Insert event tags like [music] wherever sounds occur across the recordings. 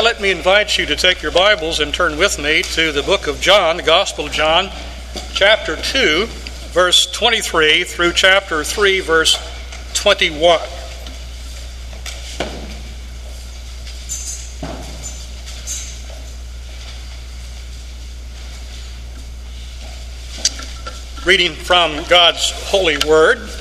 Now, let me invite you to take your Bibles and turn with me to the book of John, the Gospel of John, chapter 2, verse 23 through chapter 3, verse 21. Reading from God's holy word.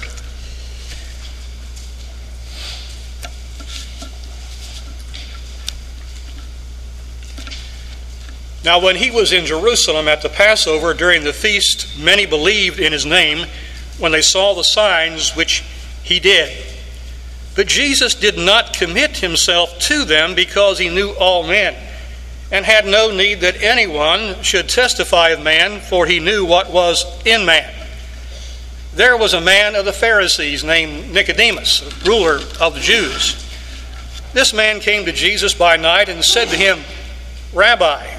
Now, when he was in Jerusalem at the Passover during the feast, many believed in his name when they saw the signs which he did. But Jesus did not commit himself to them because he knew all men and had no need that anyone should testify of man, for he knew what was in man. There was a man of the Pharisees named Nicodemus, ruler of the Jews. This man came to Jesus by night and said to him, Rabbi,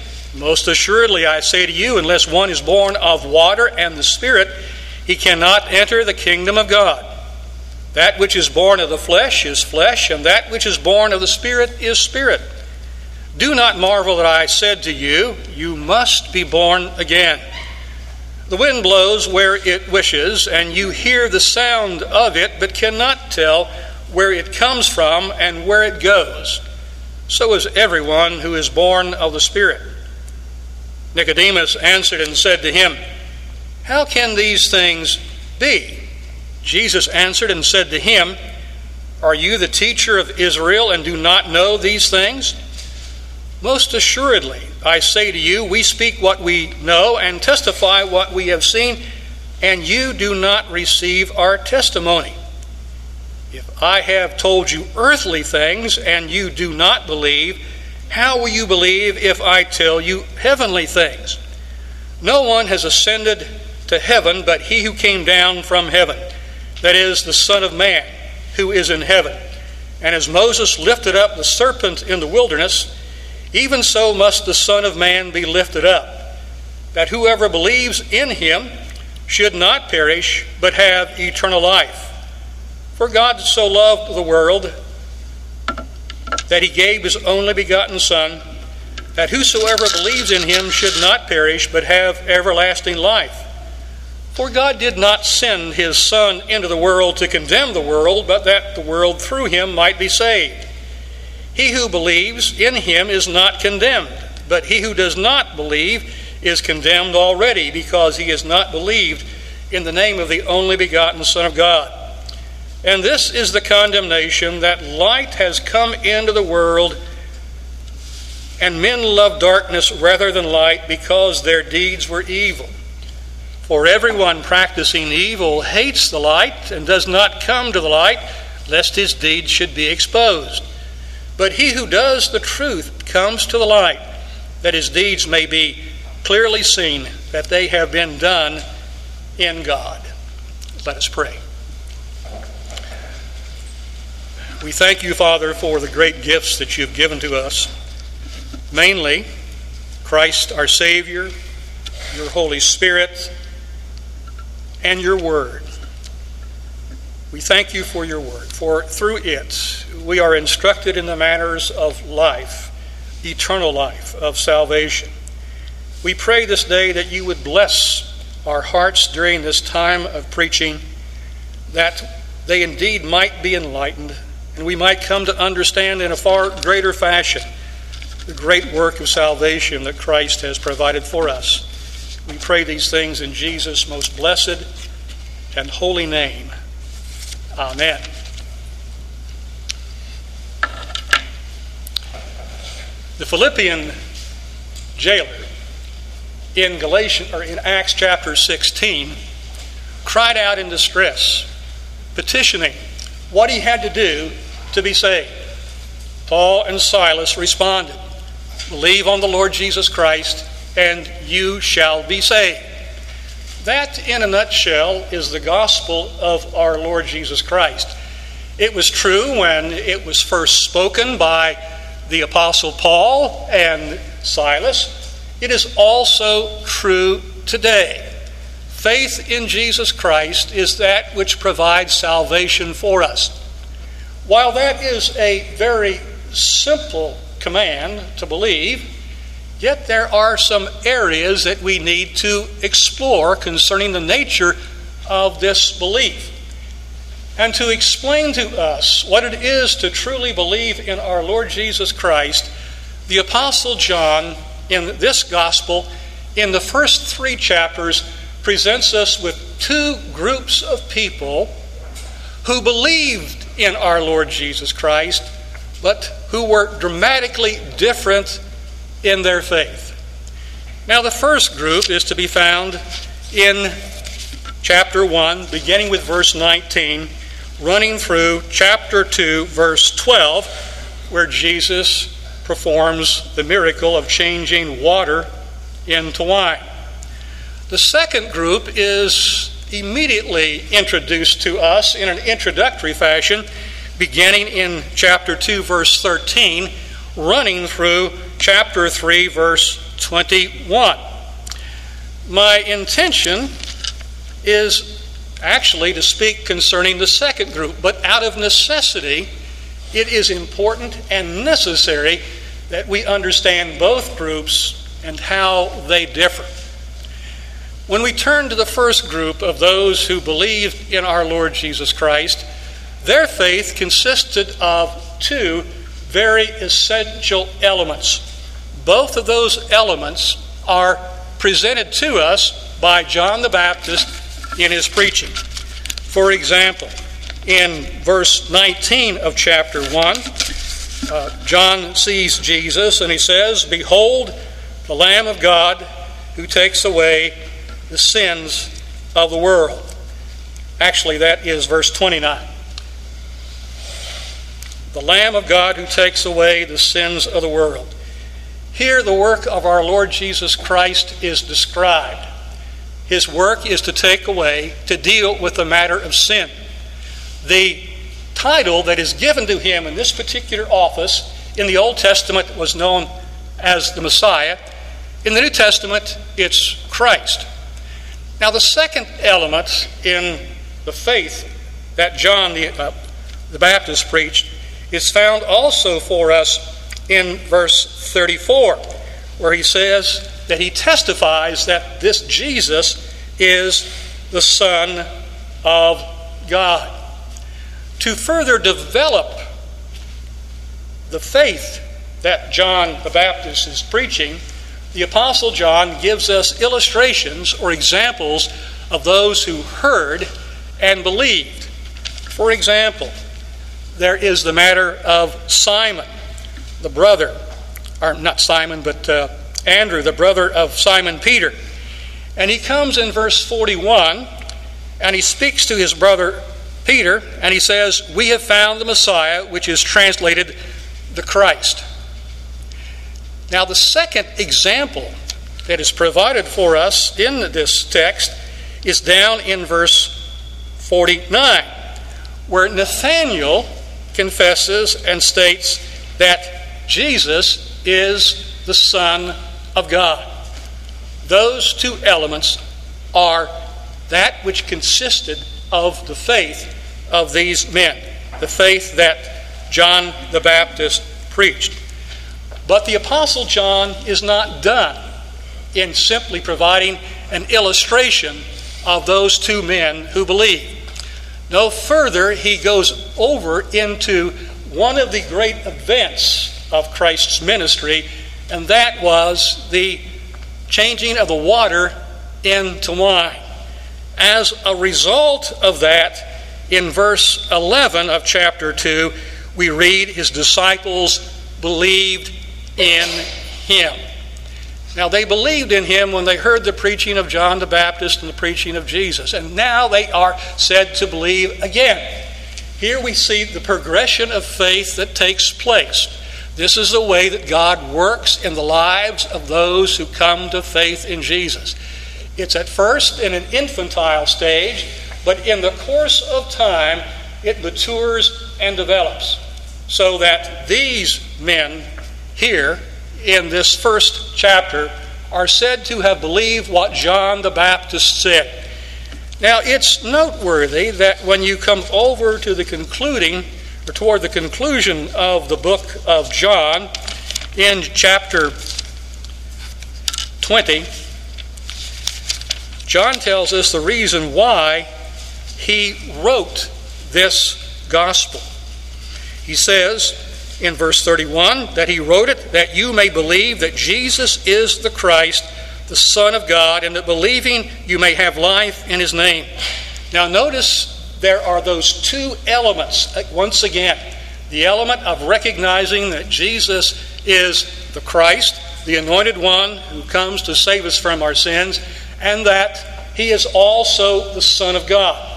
most assuredly, I say to you, unless one is born of water and the Spirit, he cannot enter the kingdom of God. That which is born of the flesh is flesh, and that which is born of the Spirit is spirit. Do not marvel that I said to you, You must be born again. The wind blows where it wishes, and you hear the sound of it, but cannot tell where it comes from and where it goes. So is everyone who is born of the Spirit. Nicodemus answered and said to him, How can these things be? Jesus answered and said to him, Are you the teacher of Israel and do not know these things? Most assuredly, I say to you, we speak what we know and testify what we have seen, and you do not receive our testimony. If I have told you earthly things and you do not believe, how will you believe if I tell you heavenly things? No one has ascended to heaven but he who came down from heaven, that is, the Son of Man, who is in heaven. And as Moses lifted up the serpent in the wilderness, even so must the Son of Man be lifted up, that whoever believes in him should not perish, but have eternal life. For God so loved the world that he gave his only begotten Son, that whosoever believes in him should not perish, but have everlasting life. For God did not send his Son into the world to condemn the world, but that the world through him might be saved. He who believes in him is not condemned, but he who does not believe is condemned already, because he has not believed in the name of the only begotten Son of God. And this is the condemnation that light has come into the world, and men love darkness rather than light because their deeds were evil. For everyone practicing evil hates the light and does not come to the light, lest his deeds should be exposed. But he who does the truth comes to the light, that his deeds may be clearly seen that they have been done in God. Let us pray. We thank you, Father, for the great gifts that you've given to us. Mainly, Christ our Savior, your Holy Spirit, and your Word. We thank you for your Word, for through it we are instructed in the manners of life, eternal life, of salvation. We pray this day that you would bless our hearts during this time of preaching, that they indeed might be enlightened and we might come to understand in a far greater fashion the great work of salvation that Christ has provided for us. We pray these things in Jesus' most blessed and holy name. Amen. The Philippian jailer in Galatians or in Acts chapter 16 cried out in distress, petitioning what he had to do to be saved. Paul and Silas responded Believe on the Lord Jesus Christ, and you shall be saved. That, in a nutshell, is the gospel of our Lord Jesus Christ. It was true when it was first spoken by the Apostle Paul and Silas. It is also true today. Faith in Jesus Christ is that which provides salvation for us. While that is a very simple command to believe, yet there are some areas that we need to explore concerning the nature of this belief. And to explain to us what it is to truly believe in our Lord Jesus Christ, the Apostle John, in this gospel, in the first three chapters, presents us with two groups of people who believed in our Lord Jesus Christ, but who were dramatically different in their faith. Now, the first group is to be found in chapter 1, beginning with verse 19, running through chapter 2, verse 12, where Jesus performs the miracle of changing water into wine. The second group is immediately introduced to us in an introductory fashion, beginning in chapter 2, verse 13, running through chapter 3, verse 21. My intention is actually to speak concerning the second group, but out of necessity, it is important and necessary that we understand both groups and how they differ. When we turn to the first group of those who believed in our Lord Jesus Christ, their faith consisted of two very essential elements. Both of those elements are presented to us by John the Baptist in his preaching. For example, in verse 19 of chapter 1, uh, John sees Jesus and he says, Behold, the Lamb of God who takes away the sins of the world. Actually, that is verse 29. The Lamb of God who takes away the sins of the world. Here, the work of our Lord Jesus Christ is described. His work is to take away, to deal with the matter of sin. The title that is given to him in this particular office in the Old Testament was known as the Messiah. In the New Testament, it's Christ. Now, the second element in the faith that John the, uh, the Baptist preached is found also for us in verse 34, where he says that he testifies that this Jesus is the Son of God. To further develop the faith that John the Baptist is preaching, the Apostle John gives us illustrations or examples of those who heard and believed. For example, there is the matter of Simon, the brother, or not Simon, but uh, Andrew, the brother of Simon Peter. And he comes in verse 41 and he speaks to his brother Peter and he says, We have found the Messiah, which is translated the Christ. Now, the second example that is provided for us in this text is down in verse 49, where Nathanael confesses and states that Jesus is the Son of God. Those two elements are that which consisted of the faith of these men, the faith that John the Baptist preached. But the Apostle John is not done in simply providing an illustration of those two men who believe. No further, he goes over into one of the great events of Christ's ministry, and that was the changing of the water into wine. As a result of that, in verse 11 of chapter 2, we read, His disciples believed in him. Now, they believed in him when they heard the preaching of John the Baptist and the preaching of Jesus, and now they are said to believe again. Here we see the progression of faith that takes place. This is the way that God works in the lives of those who come to faith in Jesus. It's at first in an infantile stage, but in the course of time, it matures and develops. So that these men here in this first chapter are said to have believed what John the Baptist said. Now, it's noteworthy that when you come over to the concluding, or toward the conclusion of the book of John, in chapter 20, John tells us the reason why he wrote this gospel. He says in verse 31 that he wrote it that you may believe that Jesus is the Christ the Son of God, and that believing you may have life in his name. Now, notice there are those two elements uh, once again the element of recognizing that Jesus is the Christ, the anointed one who comes to save us from our sins, and that he is also the Son of God.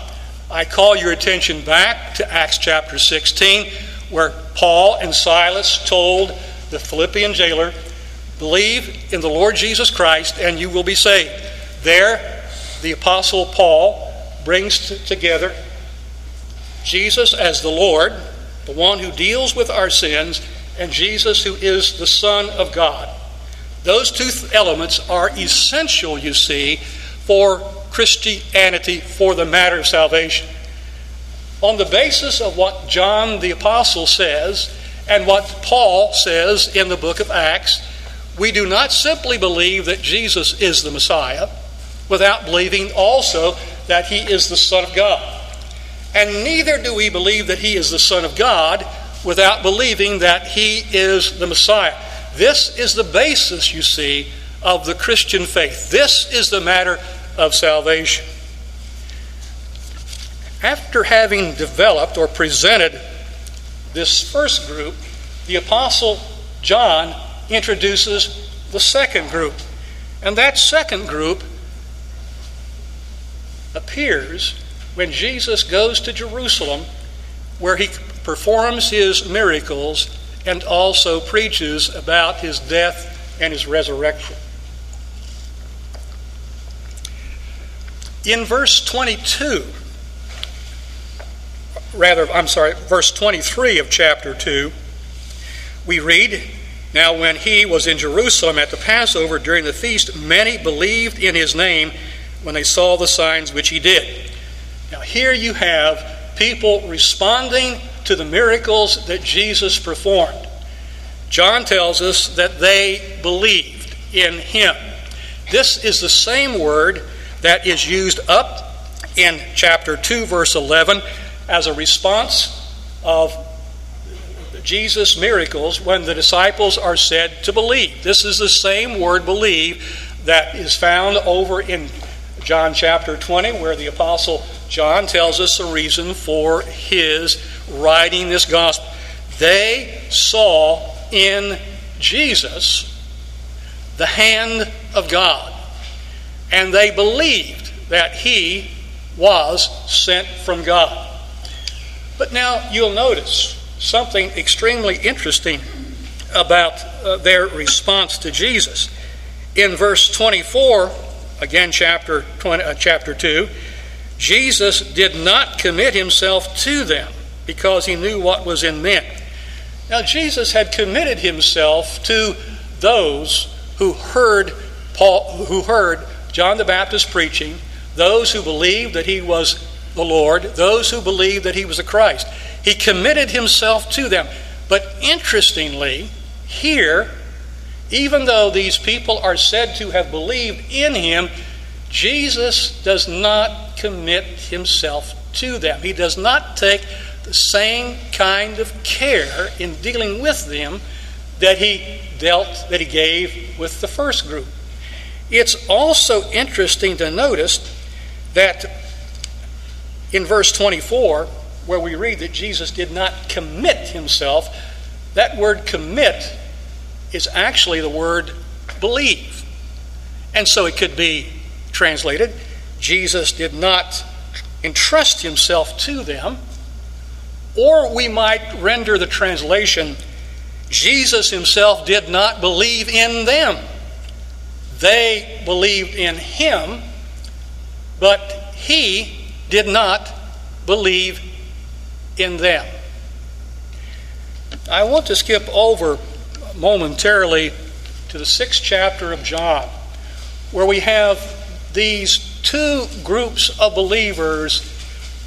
I call your attention back to Acts chapter 16, where Paul and Silas told the Philippian jailer Believe in the Lord Jesus Christ and you will be saved. There, the Apostle Paul brings t- together Jesus as the Lord, the one who deals with our sins, and Jesus who is the Son of God. Those two th- elements are essential, you see, for Christianity for the matter of salvation. On the basis of what John the Apostle says and what Paul says in the book of Acts, we do not simply believe that Jesus is the Messiah without believing also that he is the Son of God. And neither do we believe that he is the Son of God without believing that he is the Messiah. This is the basis, you see, of the Christian faith. This is the matter of salvation. After having developed or presented this first group, the Apostle John introduces the second group. And that second group appears when Jesus goes to Jerusalem, where he performs his miracles and also preaches about his death and his resurrection. In verse 22, rather, I'm sorry, verse 23 of chapter 2, we read, now, when he was in Jerusalem at the Passover during the feast, many believed in his name when they saw the signs which he did. Now, here you have people responding to the miracles that Jesus performed. John tells us that they believed in him. This is the same word that is used up in chapter 2, verse 11, as a response of Jesus' miracles when the disciples are said to believe. This is the same word believe that is found over in John chapter 20, where the Apostle John tells us the reason for his writing this gospel. They saw in Jesus the hand of God, and they believed that he was sent from God. But now you'll notice something extremely interesting about uh, their response to Jesus. In verse 24, again, chapter, 20, uh, chapter 2, Jesus did not commit himself to them because he knew what was in men. Now, Jesus had committed himself to those who heard Paul, who heard John the Baptist preaching, those who believed that he was the Lord, those who believed that he was a Christ. He committed himself to them. But interestingly, here, even though these people are said to have believed in him, Jesus does not commit himself to them. He does not take the same kind of care in dealing with them that he dealt, that he gave with the first group. It's also interesting to notice that in verse 24, where we read that Jesus did not commit himself, that word commit is actually the word believe. And so it could be translated Jesus did not entrust himself to them, or we might render the translation Jesus himself did not believe in them. They believed in him, but he did not believe in them. I want to skip over momentarily to the sixth chapter of John, where we have these two groups of believers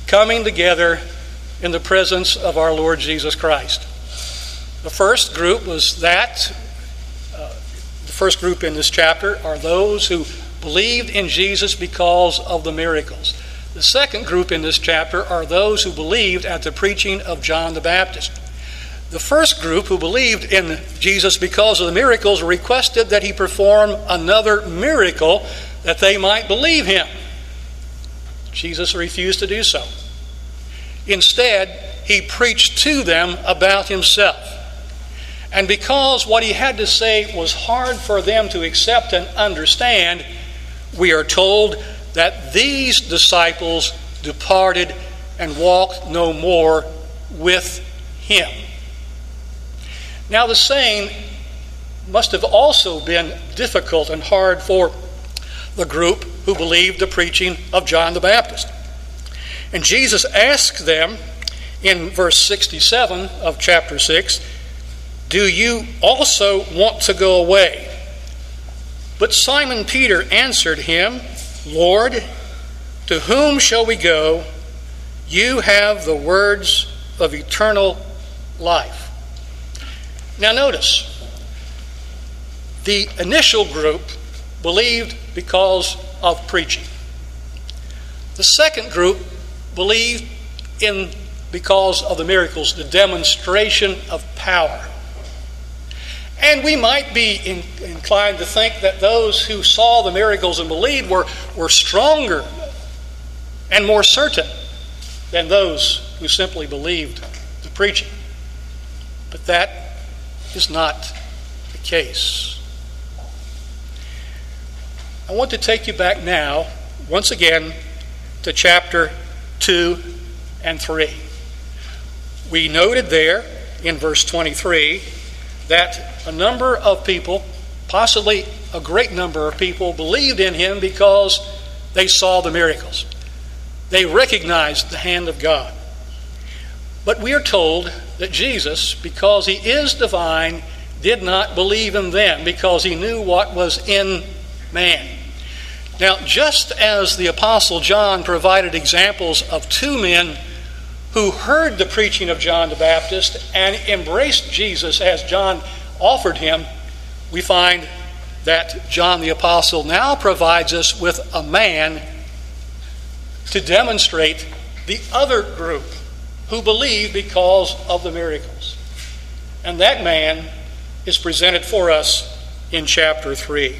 coming together in the presence of our Lord Jesus Christ. The first group was that, uh, the first group in this chapter are those who believed in Jesus because of the miracles. The second group in this chapter are those who believed at the preaching of John the Baptist. The first group who believed in Jesus because of the miracles requested that he perform another miracle that they might believe him. Jesus refused to do so. Instead, he preached to them about himself. And because what he had to say was hard for them to accept and understand, we are told that these disciples departed and walked no more with him. Now, the saying must have also been difficult and hard for the group who believed the preaching of John the Baptist. And Jesus asked them in verse 67 of chapter 6 Do you also want to go away? But Simon Peter answered him, Lord, to whom shall we go? You have the words of eternal life. Now, notice, the initial group believed because of preaching. The second group believed in because of the miracles, the demonstration of power. And we might be in, inclined to think that those who saw the miracles and believed were, were stronger and more certain than those who simply believed the preaching. But that is not the case. I want to take you back now, once again, to chapter 2 and 3. We noted there in verse 23 that a number of people, possibly a great number of people, believed in him because they saw the miracles. They recognized the hand of God. But we are told that Jesus, because he is divine, did not believe in them because he knew what was in man. Now, just as the Apostle John provided examples of two men who heard the preaching of John the Baptist and embraced Jesus as John offered him, we find that John the Apostle now provides us with a man to demonstrate the other group who believe because of the miracles. And that man is presented for us in chapter 3.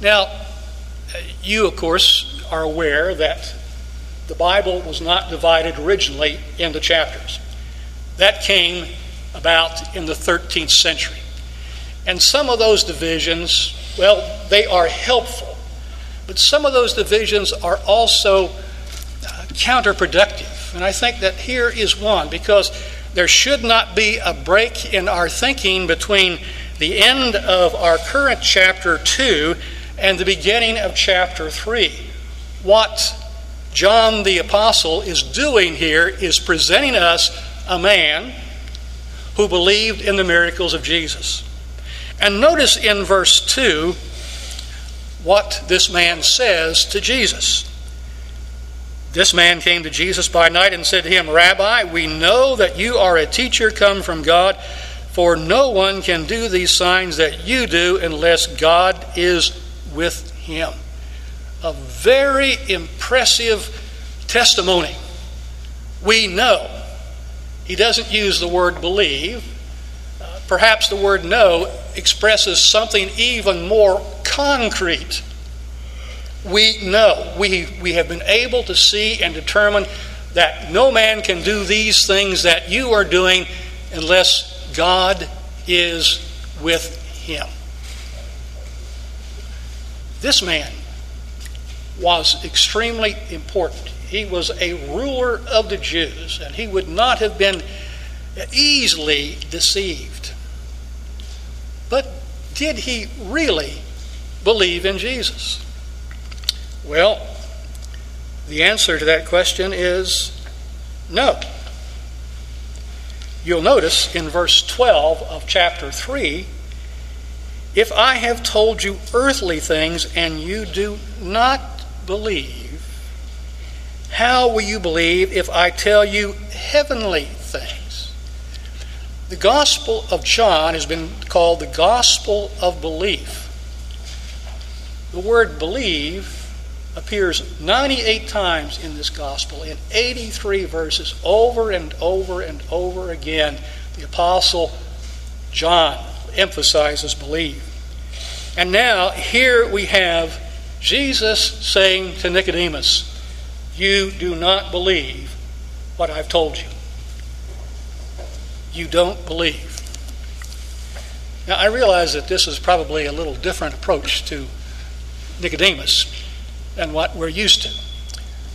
Now, you, of course, are aware that the Bible was not divided originally into chapters. That came about in the 13th century. And some of those divisions, well, they are helpful, but some of those divisions are also uh, counterproductive. And I think that here is one because there should not be a break in our thinking between the end of our current chapter 2 and the beginning of chapter 3. What John the Apostle is doing here is presenting us a man who believed in the miracles of Jesus. And notice in verse 2 what this man says to Jesus. This man came to Jesus by night and said to him, Rabbi, we know that you are a teacher come from God, for no one can do these signs that you do unless God is with him. A very impressive testimony. We know. He doesn't use the word believe. Uh, perhaps the word know expresses something even more concrete we know, we, we have been able to see and determine that no man can do these things that you are doing unless God is with him. This man was extremely important. He was a ruler of the Jews, and he would not have been easily deceived. But did he really believe in Jesus? Well, the answer to that question is no. You'll notice in verse 12 of chapter 3 if I have told you earthly things and you do not believe, how will you believe if I tell you heavenly things? The Gospel of John has been called the Gospel of Belief. The word believe appears 98 times in this Gospel in 83 verses, over and over and over again. The Apostle John emphasizes believe. And now, here we have Jesus saying to Nicodemus, You do not believe what I've told you. You don't believe. Now, I realize that this is probably a little different approach to Nicodemus than what we're used to.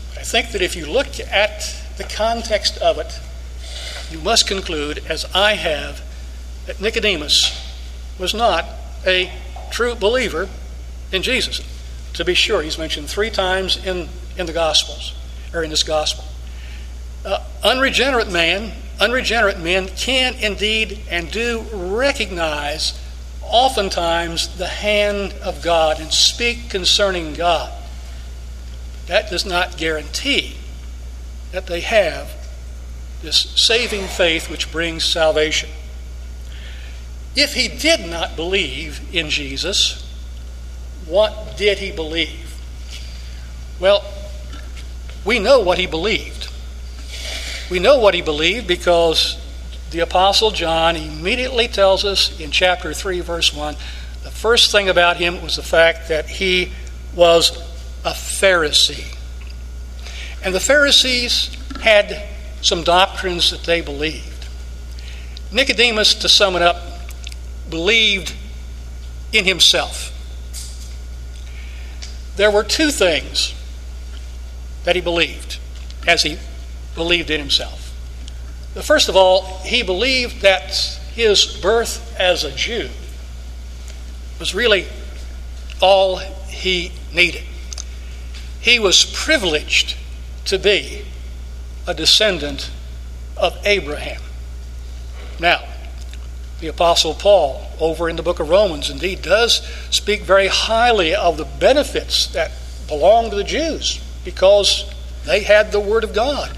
But I think that if you look at the context of it, you must conclude, as I have, that Nicodemus was not a true believer in Jesus. To be sure, he's mentioned three times in, in the Gospels, or in this Gospel. Uh, unregenerate man, unregenerate men can indeed and do recognize oftentimes the hand of God and speak concerning God. That does not guarantee that they have this saving faith which brings salvation. If he did not believe in Jesus, what did he believe? Well, we know what he believed. We know what he believed because the Apostle John immediately tells us in chapter 3, verse 1, the first thing about him was the fact that he was a Pharisee. And the Pharisees had some doctrines that they believed. Nicodemus, to sum it up, believed in himself. There were two things that he believed as he believed in himself. First of all, he believed that his birth as a Jew was really all he needed. He was privileged to be a descendant of Abraham. Now, the Apostle Paul, over in the book of Romans, indeed does speak very highly of the benefits that belong to the Jews because they had the Word of God.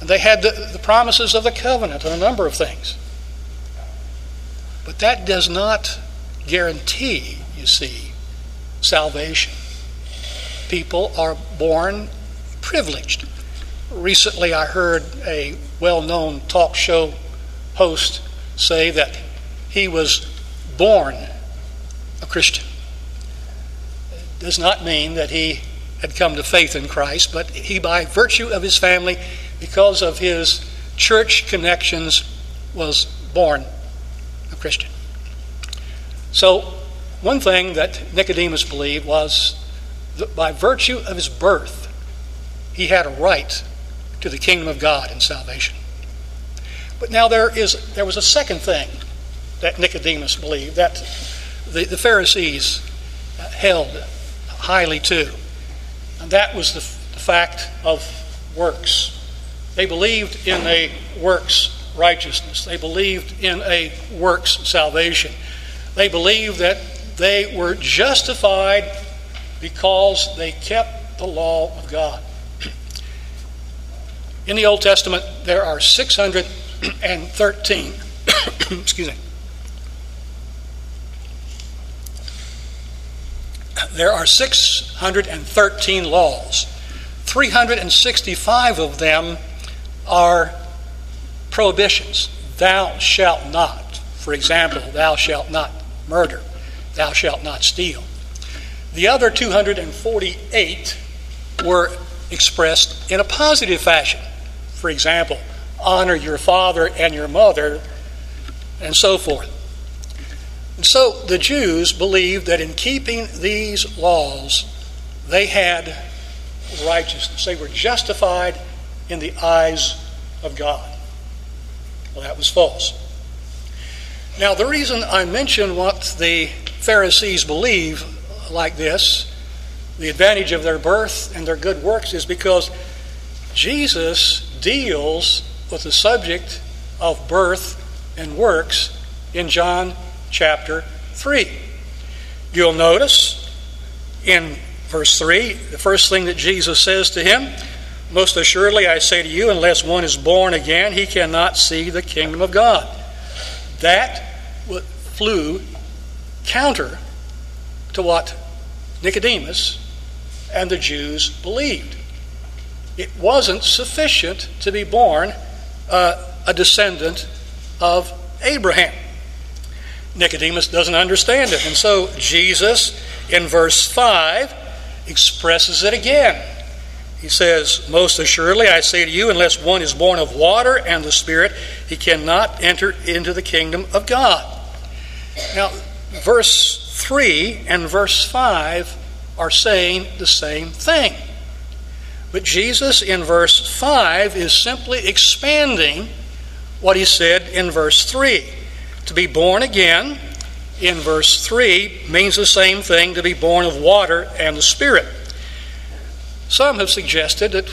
And they had the, the promises of the covenant and a number of things. But that does not guarantee, you see, salvation. People are born privileged. Recently, I heard a well known talk show host say that he was born a Christian. It does not mean that he had come to faith in Christ, but he, by virtue of his family, because of his church connections, was born a Christian. So, one thing that Nicodemus believed was that by virtue of his birth, he had a right to the kingdom of God and salvation. But now there is there was a second thing that Nicodemus believed that the, the Pharisees held highly to, and that was the, the fact of works. They believed in a works righteousness. They believed in a works salvation. They believed that they were justified because they kept the law of God. In the Old Testament, there are 613, [coughs] excuse me, there are 613 laws. 365 of them are prohibitions. Thou shalt not. For example, thou shalt not murder. Thou shalt not steal. The other 248 were expressed in a positive fashion. For example, honor your father and your mother, and so forth. And so the Jews believed that in keeping these laws, they had righteousness. They were justified in the eyes of God. Well, that was false. Now, the reason I mention what the Pharisees believe like this, the advantage of their birth and their good works is because Jesus deals with the subject of birth and works in John chapter 3. You'll notice in verse 3, the first thing that Jesus says to him, Most assuredly I say to you, unless one is born again, he cannot see the kingdom of God. That flew counter to what Nicodemus and the Jews believed. It wasn't sufficient to be born uh, a descendant of Abraham. Nicodemus doesn't understand it. And so Jesus, in verse 5, expresses it again. He says, Most assuredly, I say to you, unless one is born of water and the Spirit, he cannot enter into the kingdom of God. Now, verse 3 and verse 5 are saying the same thing. But Jesus in verse 5 is simply expanding what he said in verse 3. To be born again in verse 3 means the same thing to be born of water and the Spirit. Some have suggested that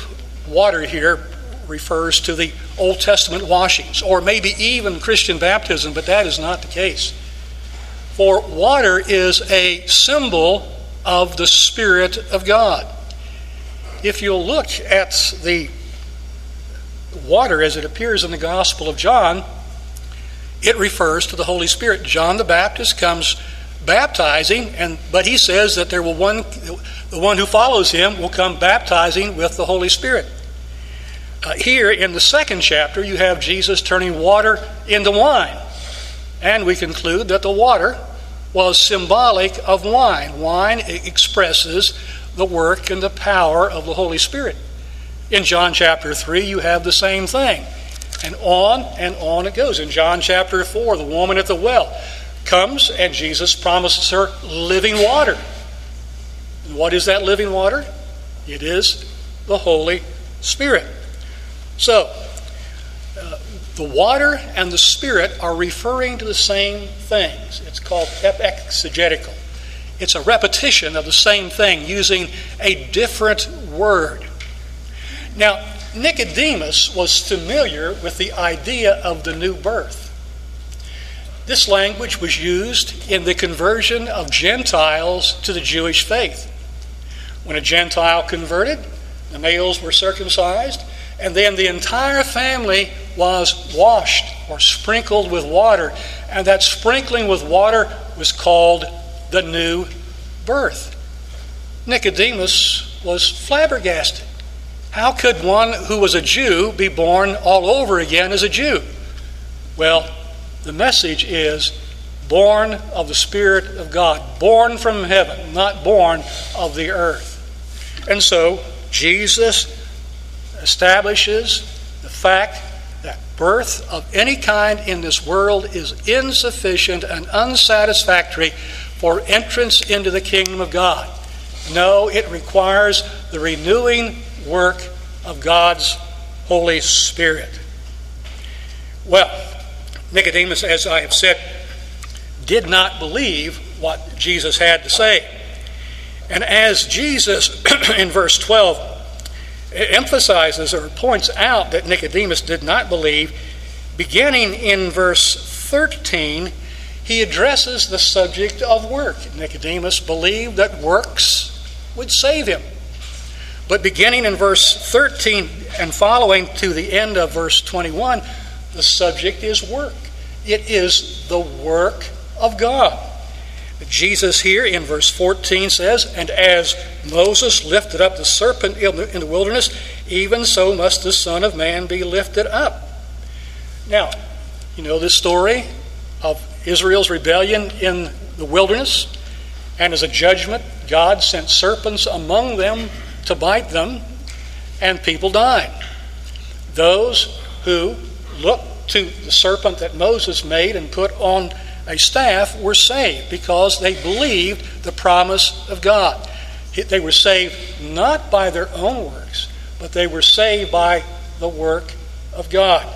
water here refers to the Old Testament washings, or maybe even Christian baptism, but that is not the case. For water is a symbol of the Spirit of God. If you'll look at the water as it appears in the Gospel of John, it refers to the Holy Spirit. John the Baptist comes baptizing, and but he says that there will one the one who follows him will come baptizing with the Holy Spirit. Uh, here in the second chapter, you have Jesus turning water into wine. And we conclude that the water was symbolic of wine. Wine expresses the work and the power of the Holy Spirit. In John chapter 3, you have the same thing. And on and on it goes. In John chapter 4, the woman at the well comes and Jesus promises her living water. What is that living water? It is the Holy Spirit. So, uh, the water and the spirit are referring to the same things. It's called exegetical. It's a repetition of the same thing using a different word. Now, Nicodemus was familiar with the idea of the new birth. This language was used in the conversion of Gentiles to the Jewish faith. When a Gentile converted, the males were circumcised, and then the entire family was washed or sprinkled with water. And that sprinkling with water was called the new birth. Nicodemus was flabbergasted. How could one who was a Jew be born all over again as a Jew? Well, the message is born of the Spirit of God, born from heaven, not born of the earth. And so, Jesus establishes the fact that birth of any kind in this world is insufficient and unsatisfactory for entrance into the kingdom of God. No, it requires the renewing work of God's Holy Spirit. Well, Nicodemus, as I have said, did not believe what Jesus had to say. And as Jesus, [clears throat] in verse 12, emphasizes or points out that Nicodemus did not believe, beginning in verse 13, he addresses the subject of work. Nicodemus believed that works would save him. But beginning in verse 13 and following to the end of verse 21, the subject is work. It is the work of God. Jesus here in verse 14 says, And as Moses lifted up the serpent in the, wilderness, even so must the Son of Man be lifted up. Now, you know this story of Israel's rebellion in the wilderness, and as a judgment, God sent serpents among them to bite them, and people died. Those who looked to the serpent that Moses made and put on a staff were saved because they believed the promise of God. They were saved not by their own works, but they were saved by the work of God.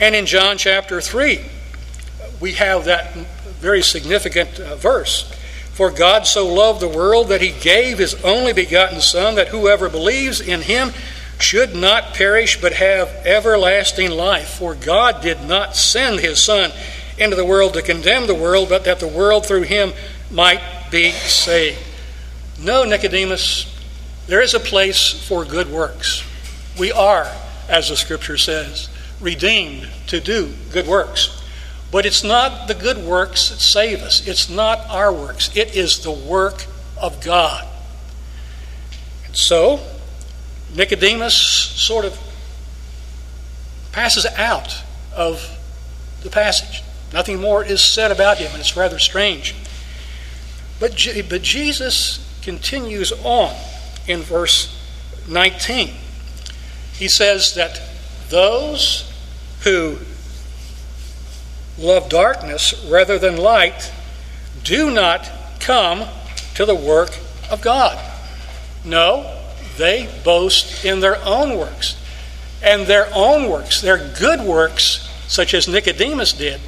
And in John chapter 3, we have that very significant uh, verse. For God so loved the world that he gave his only begotten Son, that whoever believes in him should not perish but have everlasting life. For God did not send his Son into the world to condemn the world, but that the world through him might be saved. No, Nicodemus, there is a place for good works. We are, as the scripture says, redeemed to do good works. But it's not the good works that save us, it's not our works, it is the work of God. And so, Nicodemus sort of passes out of the passage. Nothing more is said about him, and it's rather strange. But, but Jesus continues on in verse 19. He says that those who love darkness rather than light do not come to the work of God. No, they boast in their own works. And their own works, their good works, such as Nicodemus did,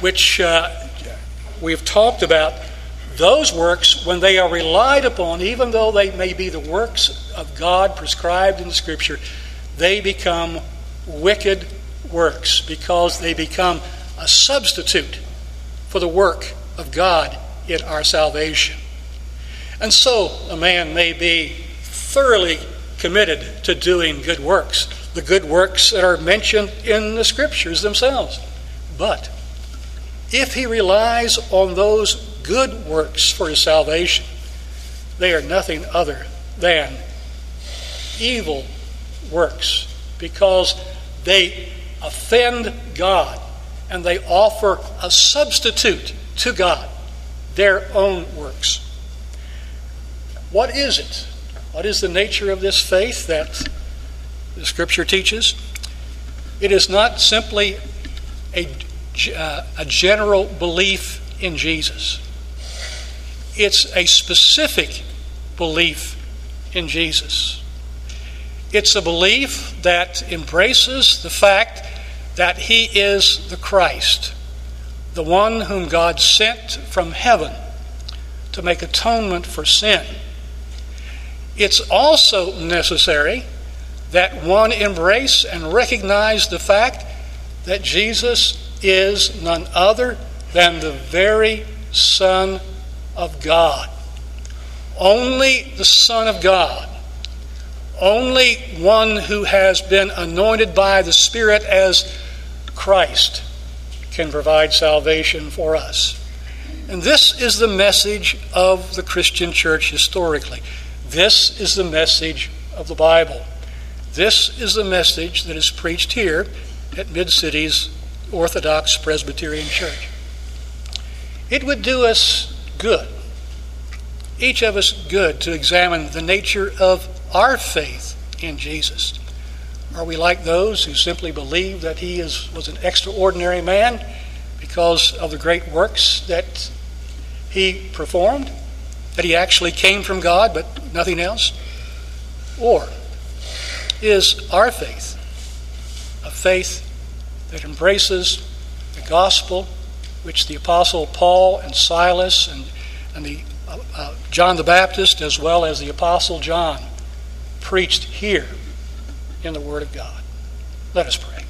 which uh, we've talked about, those works, when they are relied upon, even though they may be the works of God prescribed in the Scripture, they become wicked works because they become a substitute for the work of God in our salvation. And so a man may be thoroughly committed to doing good works, the good works that are mentioned in the Scriptures themselves. But if he relies on those good works for his salvation, they are nothing other than evil works because they offend God and they offer a substitute to God, their own works. What is it? What is the nature of this faith that the Scripture teaches? It is not simply a, uh, a general belief in Jesus, it's a specific belief in Jesus. It's a belief that embraces the fact that he is the Christ, the one whom God sent from heaven to make atonement for sin. It's also necessary that one embrace and recognize the fact that Jesus is none other than the very Son of God. Only the Son of God only one who has been anointed by the Spirit as Christ can provide salvation for us. And this is the message of the Christian church historically. This is the message of the Bible. This is the message that is preached here at Mid Cities Orthodox Presbyterian Church. It would do us good, each of us good, to examine the nature of our faith in Jesus? Are we like those who simply believe that he is, was an extraordinary man because of the great works that he performed? That he actually came from God, but nothing else? Or is our faith a faith that embraces the gospel which the Apostle Paul and Silas and, and the, uh, uh, John the Baptist, as well as the Apostle John, preached here in the Word of God. Let us pray.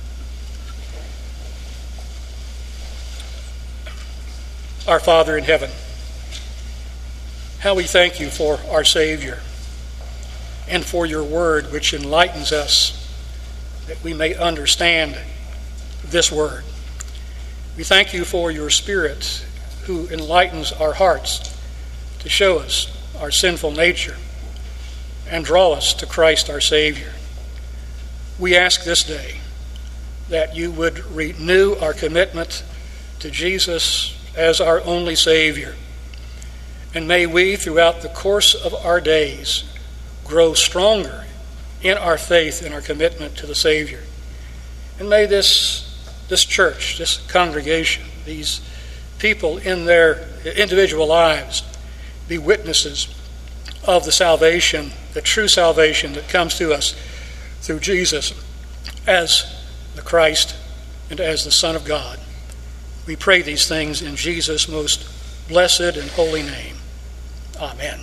Our Father in heaven, how we thank you for our Savior and for your Word which enlightens us that we may understand this Word. We thank you for your Spirit who enlightens our hearts to show us our sinful nature and draw us to Christ our Savior. We ask this day that you would renew our commitment to Jesus as our only Savior. And may we, throughout the course of our days, grow stronger in our faith and our commitment to the Savior. And may this, this church, this congregation, these people in their individual lives be witnesses of the salvation the true salvation that comes to us through Jesus as the Christ and as the Son of God. We pray these things in Jesus' most blessed and holy name. Amen.